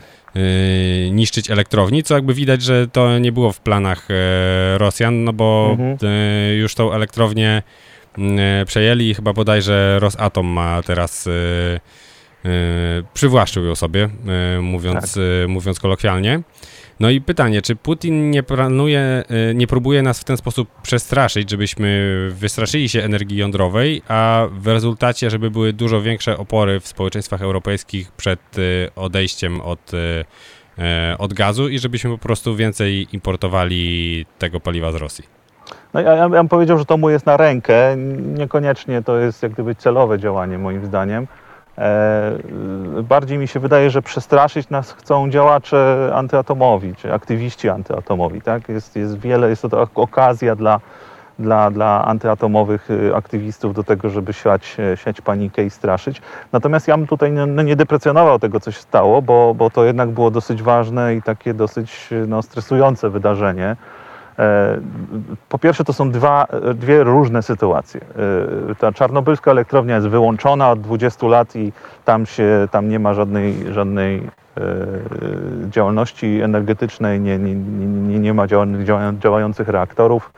niszczyć elektrowni, co jakby widać, że to nie było w planach e, Rosjan, no bo mhm. E, już tą elektrownię przejęli i chyba bodajże Rosatom ma teraz przywłaszczył ją sobie, mówiąc, tak. mówiąc kolokwialnie. No i pytanie, czy Putin nie planuje, y, nie próbuje nas w ten sposób przestraszyć, żebyśmy wystraszyli się energii jądrowej, a w rezultacie, żeby były dużo większe opory w społeczeństwach europejskich przed y, odejściem od, y, od gazu i żebyśmy po prostu więcej importowali tego paliwa z Rosji? No ja, ja bym powiedział, że to mu jest na rękę. Niekoniecznie to jest jak gdyby celowe działanie moim zdaniem. E, bardziej mi się wydaje, że przestraszyć nas chcą działacze antyatomowi, czy aktywiści antyatomowi. Tak? Jest, jest wiele, jest to okazja dla, dla, dla antyatomowych y, aktywistów do tego, żeby siać, siać panikę i straszyć. Natomiast ja bym tutaj no, nie deprecjonował tego, co się stało, bo, bo to jednak było dosyć ważne i takie dosyć no, stresujące wydarzenie. E, po pierwsze, to są dwa, dwie różne sytuacje. E, ta czarnobylska elektrownia jest wyłączona od 20 lat i tam, się, tam nie ma żadnej, żadnej e, działalności energetycznej, nie, nie, nie, nie ma działających reaktorów.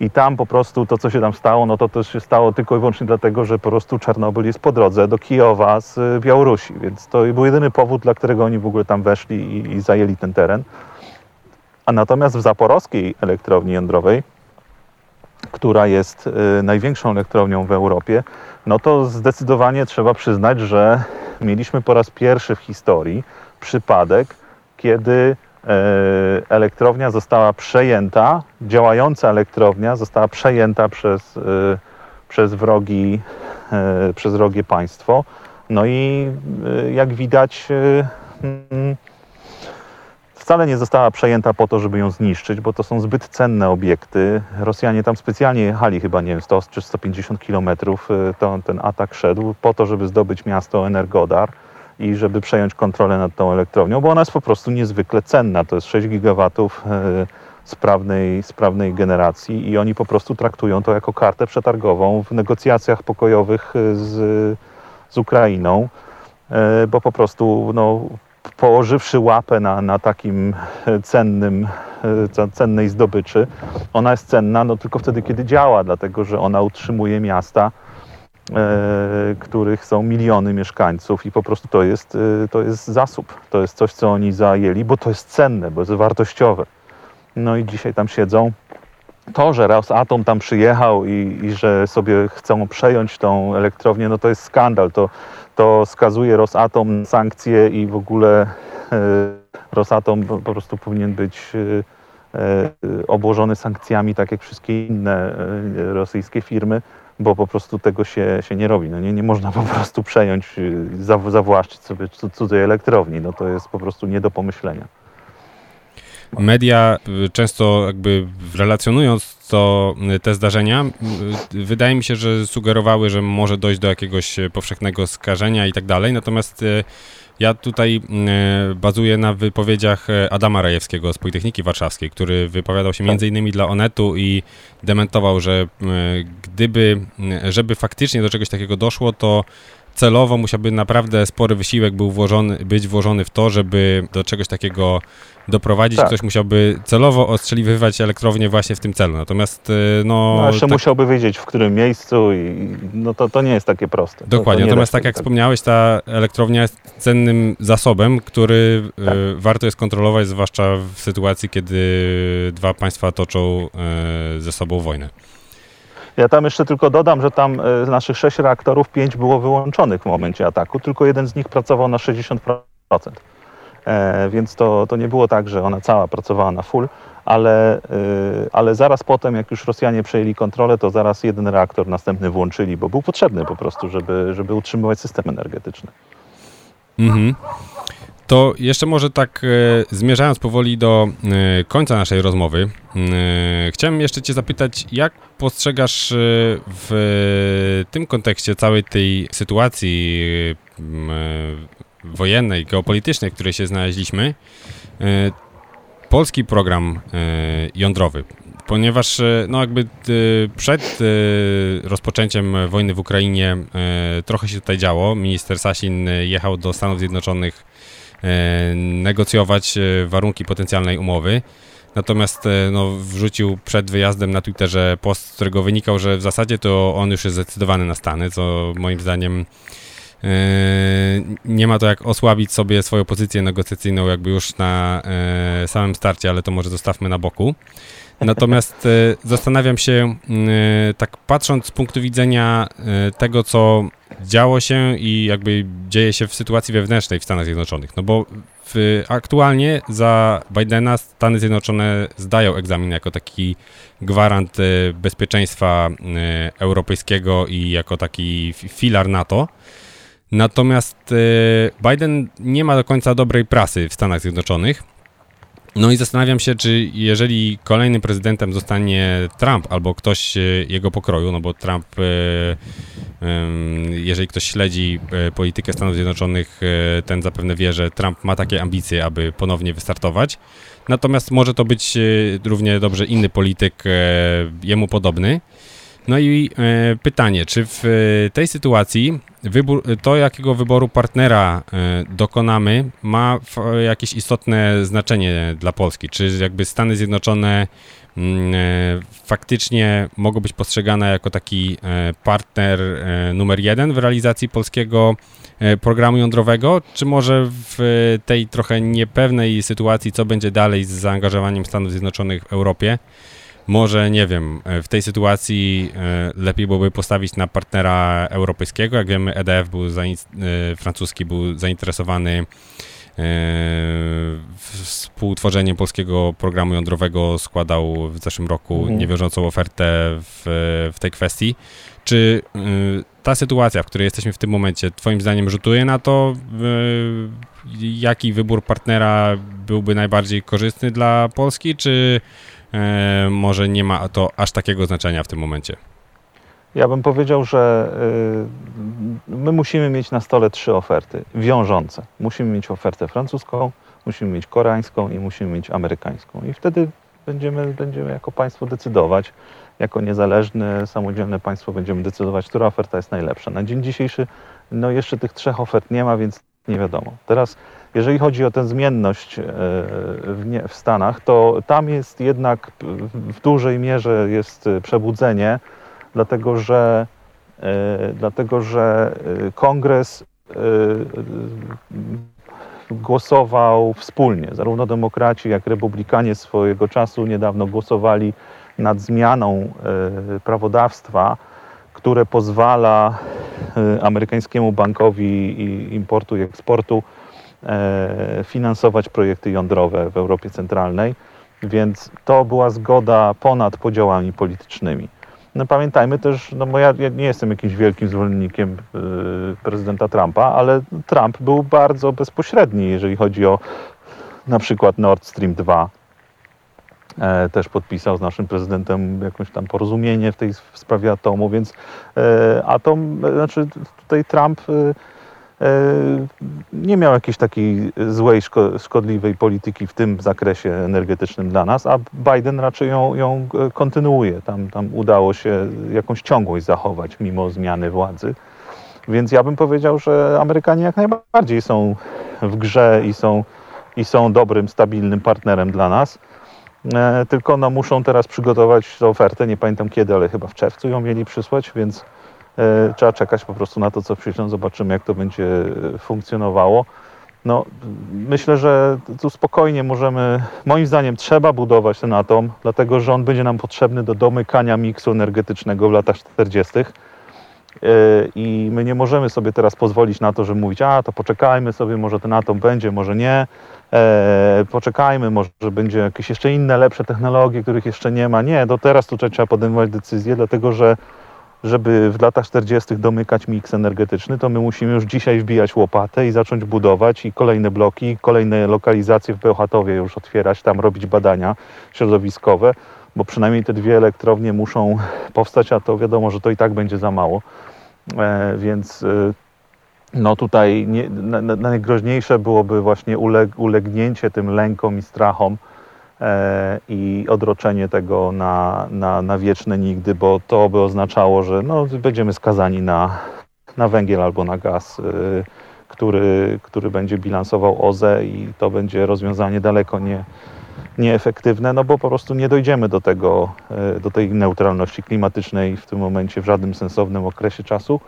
I tam po prostu to, co się tam stało, no to też się stało tylko i wyłącznie dlatego, że po prostu Czarnobyl jest po drodze do Kijowa z Białorusi. Więc to był jedyny powód, dla którego oni w ogóle tam weszli i, i zajęli ten teren. A natomiast w zaporowskiej elektrowni jądrowej, która jest y, największą elektrownią w Europie, no to zdecydowanie trzeba przyznać, że mieliśmy po raz pierwszy w historii przypadek, kiedy y, elektrownia została przejęta, działająca elektrownia została przejęta przez, y, przez, wrogi, przez wrogie państwo. No i jak widać, mm, wcale nie została przejęta po to, żeby ją zniszczyć, bo to są zbyt cenne obiekty. Rosjanie tam specjalnie jechali chyba, nie wiem, 100 czy 150 kilometrów, y, ten atak szedł po to, żeby zdobyć miasto Energodar i żeby przejąć kontrolę nad tą elektrownią, bo ona jest po prostu niezwykle cenna. To jest 6 gigawatów sprawnej, sprawnej generacji i oni po prostu traktują to jako kartę przetargową w negocjacjach pokojowych z, z Ukrainą, bo po prostu no, położywszy łapę na, na takim cennym, cennej zdobyczy, ona jest cenna no, tylko wtedy, kiedy działa, dlatego że ona utrzymuje miasta, e, których są miliony mieszkańców i po prostu to jest, e, to jest zasób. To jest coś, co oni zajęli, bo to jest cenne, bo jest wartościowe. No i dzisiaj tam siedzą. To, że Rosatom tam przyjechał i, i że sobie chcą przejąć tą elektrownię, no to jest skandal. To, to skazuje Rosatom na sankcje i w ogóle e, Rosatom po prostu powinien być e, e, obłożony sankcjami, tak jak wszystkie inne rosyjskie firmy, bo po prostu tego się, się nie robi. No nie, nie można po prostu przejąć, zawłaszczyć sobie cudzej elektrowni. No to jest po prostu nie do pomyślenia. Media y, często jakby relacjonując to, y, te zdarzenia, y, wydaje mi się, że sugerowały, że może dojść do jakiegoś powszechnego skażenia i tak dalej, natomiast ja tutaj bazuję na wypowiedziach Adama Rajewskiego z Politechniki Warszawskiej, który wypowiadał się między innymi dla Onetu i dementował, że gdyby, żeby faktycznie do czegoś takiego doszło, to celowo musiałby naprawdę spory wysiłek był włożony, być włożony w to, żeby do czegoś takiego doprowadzić. Tak. Ktoś musiałby celowo ostrzeliwywać elektrownię właśnie w tym celu. Natomiast y, no... no jeszcze tak... musiałby wiedzieć w którym miejscu i no to, to nie jest takie proste. Dokładnie, to, to natomiast tak jak tak. wspomniałeś, ta elektrownia jest cennym zasobem, który y, tak. warto jest kontrolować, zwłaszcza w sytuacji, kiedy dwa państwa toczą y, ze sobą wojnę. Ja tam jeszcze tylko dodam, że tam z naszych sześć reaktorów pięć było wyłączonych w momencie ataku, tylko jeden z nich pracował na 60%. E, więc to, to nie było tak, że ona cała pracowała na full, ale, e, ale zaraz potem, jak już Rosjanie przejęli kontrolę, to zaraz jeden reaktor następny włączyli, bo był potrzebny po prostu, żeby, żeby utrzymywać system energetyczny. Mhm. To jeszcze może tak e, zmierzając powoli do e, końca naszej rozmowy, e, chciałem jeszcze Cię zapytać, jak postrzegasz e, w tym kontekście całej tej sytuacji wojennej, geopolitycznej, w której się znaleźliśmy, e, polski program e, jądrowy, ponieważ e, no jakby przed rozpoczęciem wojny w Ukrainie trochę się tutaj działo. Minister Sasin jechał do Stanów Zjednoczonych negocjować warunki potencjalnej umowy. Natomiast no, wrzucił przed wyjazdem na Twitterze post, z którego wynikał, że w zasadzie to on już jest zdecydowany na Stany, co moim zdaniem nie ma to jak osłabić sobie swoją pozycję negocjacyjną jakby już na samym starcie, ale to może zostawmy na boku. Natomiast yy, zastanawiam się, tak patrząc z punktu widzenia tego, co działo się i jakby dzieje się w sytuacji wewnętrznej w Stanach Zjednoczonych. No bo w, aktualnie za Bidena Stany Zjednoczone zdają egzamin jako taki gwarant bezpieczeństwa europejskiego i jako taki filar NATO. Natomiast e, Biden nie ma do końca dobrej prasy w Stanach Zjednoczonych. No i zastanawiam się, czy jeżeli kolejnym prezydentem zostanie Trump albo ktoś e, jego pokroju, no bo Trump, e, jeżeli ktoś śledzi politykę Stanów Zjednoczonych, ten zapewne wie, że Trump ma takie ambicje, aby ponownie wystartować. Natomiast może to być równie dobrze inny polityk, jemu podobny. No i e, pytanie, czy w e, tej sytuacji wybór, to, jakiego wyboru partnera e, dokonamy, ma jakieś istotne znaczenie dla Polski? Czy jakby Stany Zjednoczone mm, e, faktycznie mogą być postrzegane jako taki e, partner e, numer jeden w realizacji polskiego programu jądrowego, czy może w tej trochę niepewnej sytuacji, co będzie dalej z zaangażowaniem Stanów Zjednoczonych w Europie, może, nie wiem, e, w tej sytuacji e, lepiej byłoby postawić na partnera europejskiego. Jak wiemy, EDF był e, francuski był zainteresowany współtworzeniem polskiego programu jądrowego składał w zeszłym roku mhm. niewiążącą ofertę w, w tej kwestii. Czy ta sytuacja, w której jesteśmy w tym momencie, Twoim zdaniem rzutuje na to, jaki wybór partnera byłby najbardziej korzystny dla Polski, czy może nie ma to aż takiego znaczenia w tym momencie. Ja bym powiedział, że y, my musimy mieć na stole trzy oferty wiążące. Musimy mieć ofertę francuską, musimy mieć koreańską i musimy mieć amerykańską. I wtedy będziemy, będziemy jako państwo decydować, jako niezależne, samodzielne państwo będziemy decydować, która oferta jest najlepsza. Na dzień dzisiejszy no jeszcze tych trzech ofert nie ma, więc nie wiadomo. Teraz, jeżeli chodzi o tę zmienność e, w, Stanach, to tam jest jednak w dużej mierze jest przebudzenie, dlatego że, e, dlatego że e, kongres głosował wspólnie. Zarówno demokraci, jak republikanie swojego czasu niedawno głosowali nad zmianą prawodawstwa, które pozwala e, amerykańskiemu bankowi importu i eksportu e, finansować projekty jądrowe w Europie Centralnej, więc to była zgoda ponad podziałami politycznymi. No pamiętajmy też, no bo ja, ja nie jestem jakimś wielkim zwolennikiem yy, prezydenta Trumpa, ale Trump był bardzo bezpośredni, jeżeli chodzi o na przykład Nord Stream 2, E, też podpisał z naszym prezydentem jakieś tam porozumienie w tej w sprawie atomu, więc e, atom, znaczy tutaj Trump e, nie miał jakiejś takiej złej, szkodliwej polityki w tym zakresie energetycznym dla nas, a Biden raczej ją, ją kontynuuje. Tam, tam udało się jakąś ciągłość zachować mimo zmiany władzy. Więc ja bym powiedział, że Amerykanie jak najbardziej są w grze i są, i są dobrym, stabilnym partnerem dla nas. E, tylko no, muszą teraz przygotować ofertę, nie pamiętam kiedy, ale chyba w czerwcu ją mieli przysłać, więc e, trzeba czekać po prostu na to, co przyślą, zobaczymy jak to będzie funkcjonowało. No, myślę, że tu spokojnie możemy, moim zdaniem trzeba budować ten atom, dlatego że on będzie nam potrzebny do domykania miksu energetycznego w latach 40. E, I my nie możemy sobie teraz pozwolić na to, żeby mówić, a to poczekajmy sobie, może ten atom będzie, może nie e, poczekajmy, może będzie jakieś jeszcze inne, lepsze technologie, których jeszcze nie ma. Nie, do teraz tu trzeba podejmować decyzje, dlatego że żeby w latach 40. domykać miks energetyczny, to my musimy już dzisiaj wbijać łopatę i zacząć budować i kolejne bloki, kolejne lokalizacje w Bełchatowie już otwierać, tam robić badania środowiskowe, bo przynajmniej te dwie elektrownie muszą powstać, a to wiadomo, że to i tak będzie za mało. E, więc e, no tutaj nie, na, na, najgroźniejsze byłoby właśnie uleg, ulegnięcie tym lękom i strachom i odroczenie tego na, na, na wieczne nigdy, bo to by oznaczało, że no, będziemy skazani na, na węgiel albo na gaz, e, który, który będzie bilansował OZE i to będzie rozwiązanie daleko nie, nieefektywne, no bo po prostu nie dojdziemy do tego, e, do tej neutralności klimatycznej w tym momencie w żadnym sensownym okresie czasu.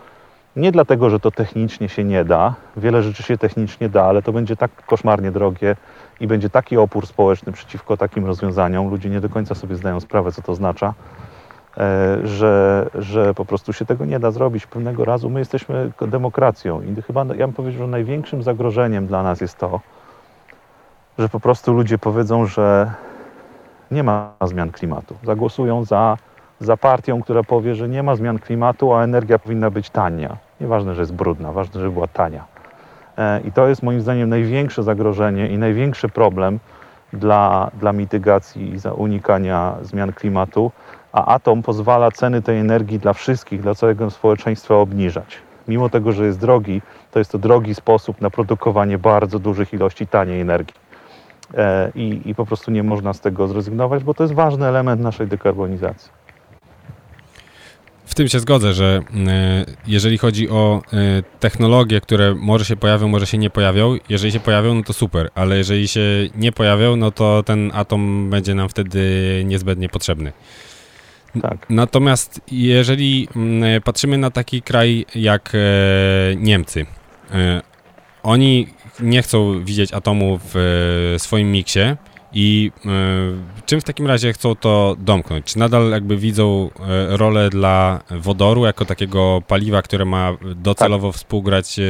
Nie dlatego, że to technicznie się nie da, wiele rzeczy się technicznie da, ale to będzie tak koszmarnie drogie i będzie taki opór społeczny przeciwko takim rozwiązaniom, ludzie nie do końca sobie zdają sprawę, co to oznacza, e, że, że po prostu się tego nie da zrobić. Pewnego razu my jesteśmy demokracją i chyba ja bym powiedział, że największym zagrożeniem dla nas jest to, że po prostu ludzie powiedzą, że nie ma zmian klimatu. Zagłosują za za partią, która powie, że nie ma zmian klimatu, a energia powinna być tania. Nieważne, że jest brudna, ważne, żeby była tania. E, I to jest moim zdaniem największe zagrożenie i największy problem dla, dla mitygacji i za unikania zmian klimatu, a atom pozwala ceny tej energii dla wszystkich, dla całego społeczeństwa obniżać. Mimo tego, że jest drogi, to jest to drogi sposób na produkowanie bardzo dużych ilości taniej energii. E, I, I po prostu nie można z tego zrezygnować, bo to jest ważny element naszej dekarbonizacji. W tym się zgodzę, że e, jeżeli chodzi o e, technologie, które może się pojawią, może się nie pojawią, jeżeli się pojawią, no to super, ale jeżeli się nie pojawią, no to ten atom będzie nam wtedy niezbędnie potrzebny. Tak. Natomiast jeżeli patrzymy na taki kraj jak e, Niemcy, oni nie chcą widzieć atomu w swoim miksie, i y, czym w takim razie chcą to domknąć? Czy nadal jakby widzą y, rolę dla wodoru jako takiego paliwa, które ma docelowo tak. współgrać y,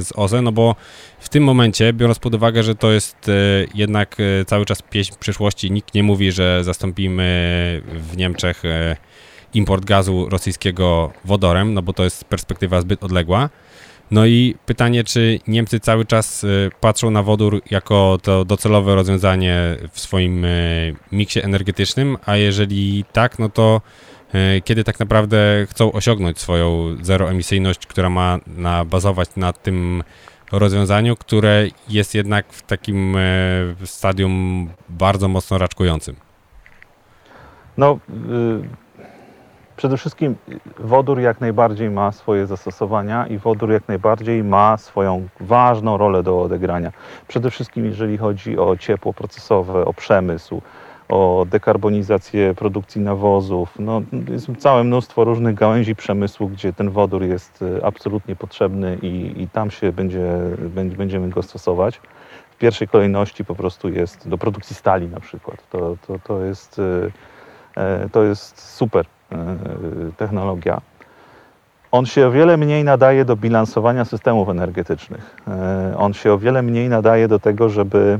z OZE? No bo w tym momencie, biorąc pod uwagę, że to jest jednak cały czas pieśń przyszłości, nikt nie mówi, że zastąpimy w Niemczech import gazu rosyjskiego wodorem, no bo to jest perspektywa zbyt odległa. No i pytanie, czy Niemcy cały czas y, patrzą na wodór jako to docelowe rozwiązanie w swoim y, miksie energetycznym, a jeżeli tak, no to kiedy tak naprawdę chcą osiągnąć swoją zeroemisyjność, która ma na, bazować na tym rozwiązaniu, które jest jednak w takim stadium bardzo mocno raczkującym. No, y, przede wszystkim wodór jak najbardziej ma swoje zastosowania i wodór jak najbardziej ma swoją ważną rolę do odegrania. Przede wszystkim jeżeli chodzi o ciepło procesowe, o przemysł, o dekarbonizację produkcji nawozów. No, jest całe mnóstwo różnych gałęzi przemysłu, gdzie ten wodór jest y, absolutnie potrzebny i, i tam się będzie, będziemy go stosować. W pierwszej kolejności po prostu jest do produkcji stali na przykład. To, to, to jest y, E, to jest super e, technologia. On się o wiele mniej nadaje do bilansowania systemów energetycznych. E, on się o wiele mniej nadaje do tego, żeby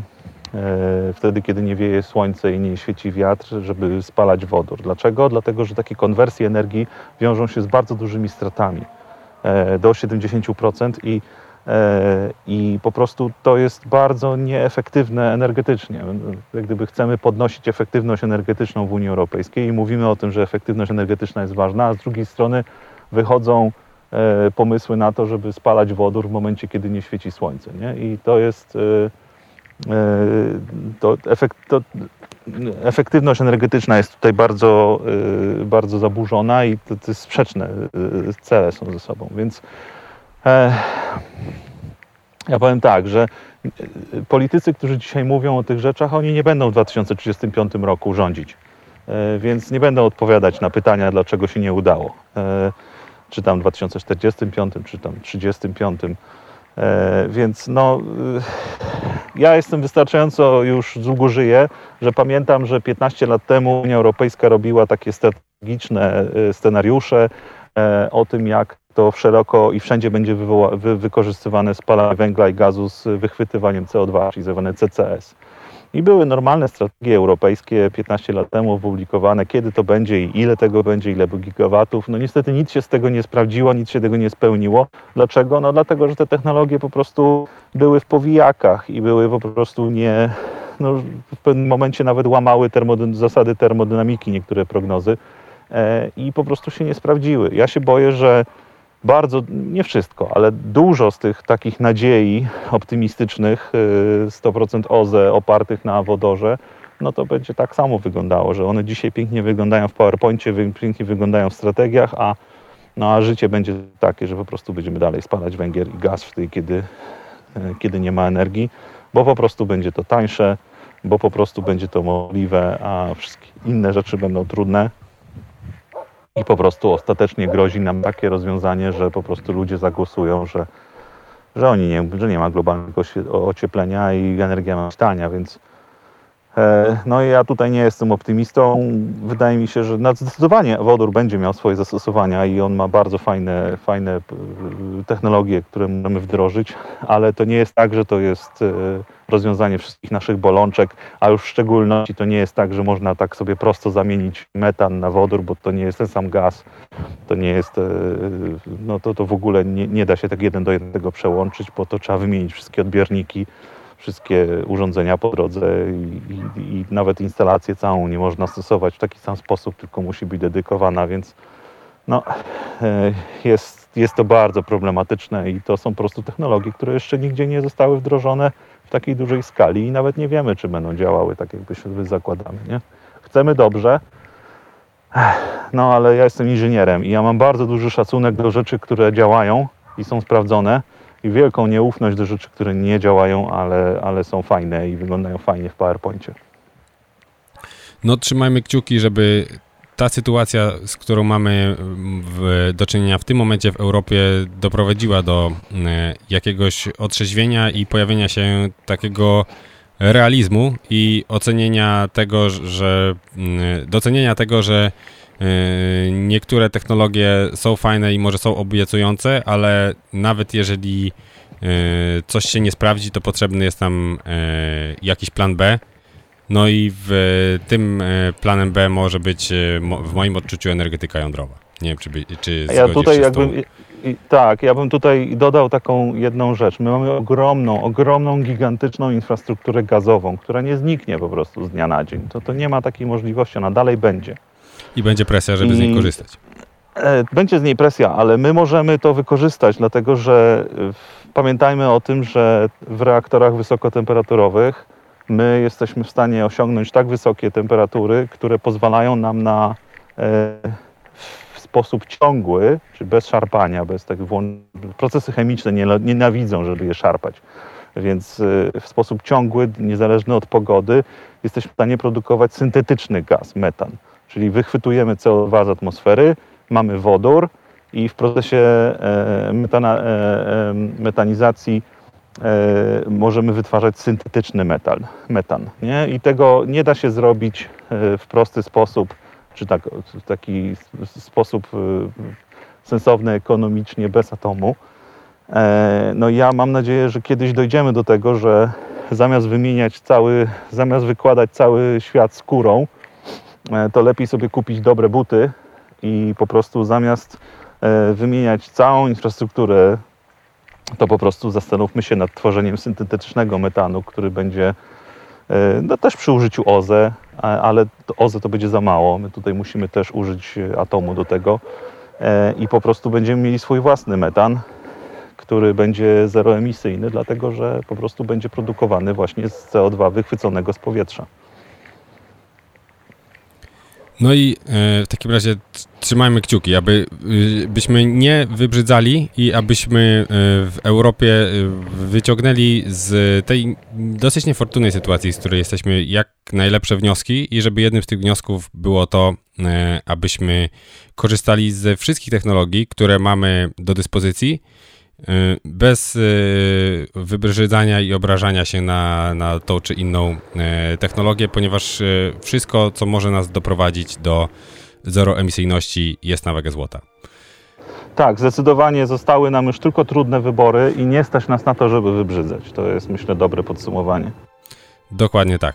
wtedy, kiedy nie wieje słońce i nie świeci wiatr, żeby spalać wodór. Dlaczego? Dlatego, że takie konwersje energii wiążą się z bardzo dużymi stratami do 70% i E, I po prostu to jest bardzo nieefektywne energetycznie. Jak gdyby chcemy podnosić efektywność energetyczną w Unii Europejskiej i mówimy o tym, że efektywność energetyczna jest ważna, a z drugiej strony wychodzą e, pomysły na to, żeby spalać wodór w momencie, kiedy nie świeci słońce. Nie? I to jest e, to, efekt, to efektywność energetyczna jest tutaj bardzo, bardzo zaburzona i to, to jest sprzeczne cele są ze sobą. Więc E, ja powiem tak, że e, politycy, którzy dzisiaj mówią o tych rzeczach, oni nie będą w 2035 roku rządzić. E, więc nie będą odpowiadać na pytania, dlaczego się nie udało. Czy tam 2045, czy tam 35. Więc no, ja jestem wystarczająco już długo żyję, że pamiętam, że 15 lat temu Unia Europejska robiła takie strategiczne scenariusze o tym, jak to szeroko i wszędzie będzie wy wykorzystywane spalanie węgla i gazu z wychwytywaniem CO2, czyli zwane CCS. I były normalne strategie europejskie 15 lat temu opublikowane, kiedy to będzie i ile tego będzie, ile gigawatów. No niestety nic się z tego nie sprawdziło, nic się tego nie spełniło. Dlaczego? No dlatego, że te technologie po prostu były w powijakach i były po prostu nie... No, w pewnym momencie nawet łamały zasady termodynamiki niektóre prognozy e, i po prostu się nie sprawdziły. Ja się boję, że bardzo, nie wszystko, ale dużo z tych takich nadziei optymistycznych, 100% y, OZE opartych na wodorze, no to będzie tak samo wyglądało, że one dzisiaj pięknie wyglądają w PowerPoincie, pięknie wyglądają w strategiach, a, no, a życie będzie takie, że po prostu będziemy dalej spalać węgiel i gaz wtedy, kiedy, y, kiedy nie ma energii, bo po prostu będzie to tańsze, bo po prostu będzie to możliwe, a wszystkie inne rzeczy będą trudne i po prostu ostatecznie grozi nam takie rozwiązanie, że po prostu ludzie zagłosują, że, że oni nie, że nie ma globalnego ocieplenia i energia ma tania, więc no i ja tutaj nie jestem optymistą. Wydaje mi się, że zdecydowanie wodór będzie miał swoje zastosowania i on ma bardzo fajne, fajne technologie, które możemy wdrożyć, ale to nie jest tak, że to jest e, rozwiązanie wszystkich naszych bolączek, a już w szczególności to nie jest tak, że można tak sobie prosto zamienić metan na wodór, bo to nie jest ten sam gaz, to nie jest, e, no to, to w ogóle nie, nie da się tak jeden do jednego przełączyć, bo to trzeba wymienić wszystkie odbiorniki, wszystkie urządzenia po drodze i, i, i, nawet instalację całą nie można stosować w taki sam sposób, tylko musi być dedykowana, więc no, e, jest, jest to bardzo problematyczne i to są po prostu technologie, które jeszcze nigdzie nie zostały wdrożone w takiej dużej skali i nawet nie wiemy, czy będą działały tak, jakbyśmy zakładamy. Nie? Chcemy dobrze, no ale ja jestem inżynierem i ja mam bardzo duży szacunek do rzeczy, które działają i są sprawdzone i wielką nieufność do rzeczy, które nie działają, ale, ale są fajne i wyglądają fajnie w PowerPoincie. No trzymajmy kciuki, żeby ta sytuacja, z którą mamy w, do czynienia w tym momencie w Europie, doprowadziła do e, jakiegoś otrzeźwienia i pojawienia się takiego realizmu i ocenienia tego, że docenienia tego, że niektóre technologie są fajne i może są obiecujące, ale nawet jeżeli e, coś się nie sprawdzi, to potrzebny jest nam jakiś plan B no i w tym planem B może być w moim odczuciu energetyka jądrowa. Nie wiem, czy, by, czy ja tutaj jakbym, tak, ja bym tutaj dodał taką jedną rzecz. My mamy ogromną, ogromną, gigantyczną infrastrukturę gazową, która nie zniknie po prostu z dnia na dzień. To, to nie ma takiej możliwości, ona dalej będzie. I będzie presja, żeby z niej korzystać. E, będzie z niej presja, ale my możemy to wykorzystać, dlatego że pamiętajmy o tym, że w reaktorach wysokotemperaturowych my jesteśmy w stanie osiągnąć tak wysokie temperatury, które pozwalają nam na e, w sposób ciągły, czy bez szarpania, bez tak procesy chemiczne nie, nienawidzą, żeby je szarpać. Więc e, w sposób ciągły, niezależny od pogody, jesteśmy w stanie produkować syntetyczny gaz, metan. Czyli wychwytujemy CO2 z atmosfery, mamy wodór i w procesie e, metana, metanizacji możemy wytwarzać syntetyczny metal, metan. Nie? I tego nie da się zrobić w prosty sposób czy tak, taki sposób sensowny ekonomicznie bez atomu. E, no ja mam nadzieję, że kiedyś dojdziemy do tego, że zamiast wymieniać cały, zamiast wykładać cały świat skórą, e, to lepiej sobie kupić dobre buty i po prostu zamiast e, wymieniać całą infrastrukturę, to po prostu zastanówmy się nad tworzeniem syntetycznego metanu, który będzie E, no też przy użyciu OZE, ale OZE to będzie za mało. My tutaj musimy też użyć e, atomu do tego e, i po prostu będziemy mieli swój własny metan, który będzie zeroemisyjny, dlatego że po prostu będzie produkowany właśnie z CO2 wychwyconego z powietrza. No i e, w takim razie trzymajmy kciuki, aby y, byśmy nie wybrzydzali i abyśmy e, w Europie e, wyciągnęli z tej dosyć niefortunnej sytuacji, z której jesteśmy, jak najlepsze wnioski i żeby jednym z tych wniosków było to, abyśmy korzystali ze wszystkich technologii, które mamy do dyspozycji, bez y, wybrzydzania i obrażania się na, na tą czy inną y, technologię, ponieważ wszystko, co może nas doprowadzić do zeroemisyjności, jest na wagę złota. Tak, zdecydowanie zostały nam już tylko trudne wybory i nie stać nas na to, żeby wybrzydzać. To jest, myślę, dobre podsumowanie. Dokładnie tak.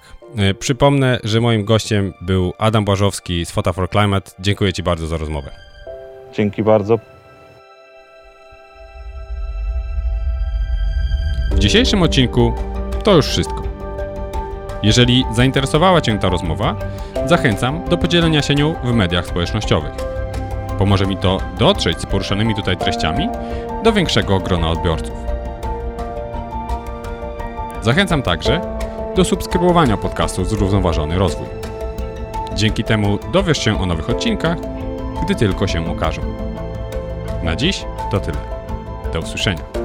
Przypomnę, że moim gościem był Adam Błażowski z Photo for Climate. Dziękuję Ci bardzo za rozmowę. Dzięki bardzo. Dzisiejszym odcinku to już wszystko. Jeżeli zainteresowała Cię ta rozmowa, zachęcam do podzielenia się nią w mediach społecznościowych. Pomoże mi to dotrzeć z poruszanymi tutaj treściami do większego grona odbiorców. Zachęcam także do subskrybowania podcastu Zrównoważony Rozwój. Dzięki temu dowiesz się o nowych odcinkach, gdy tylko się ukażą. Na dziś to tyle. Do usłyszenia.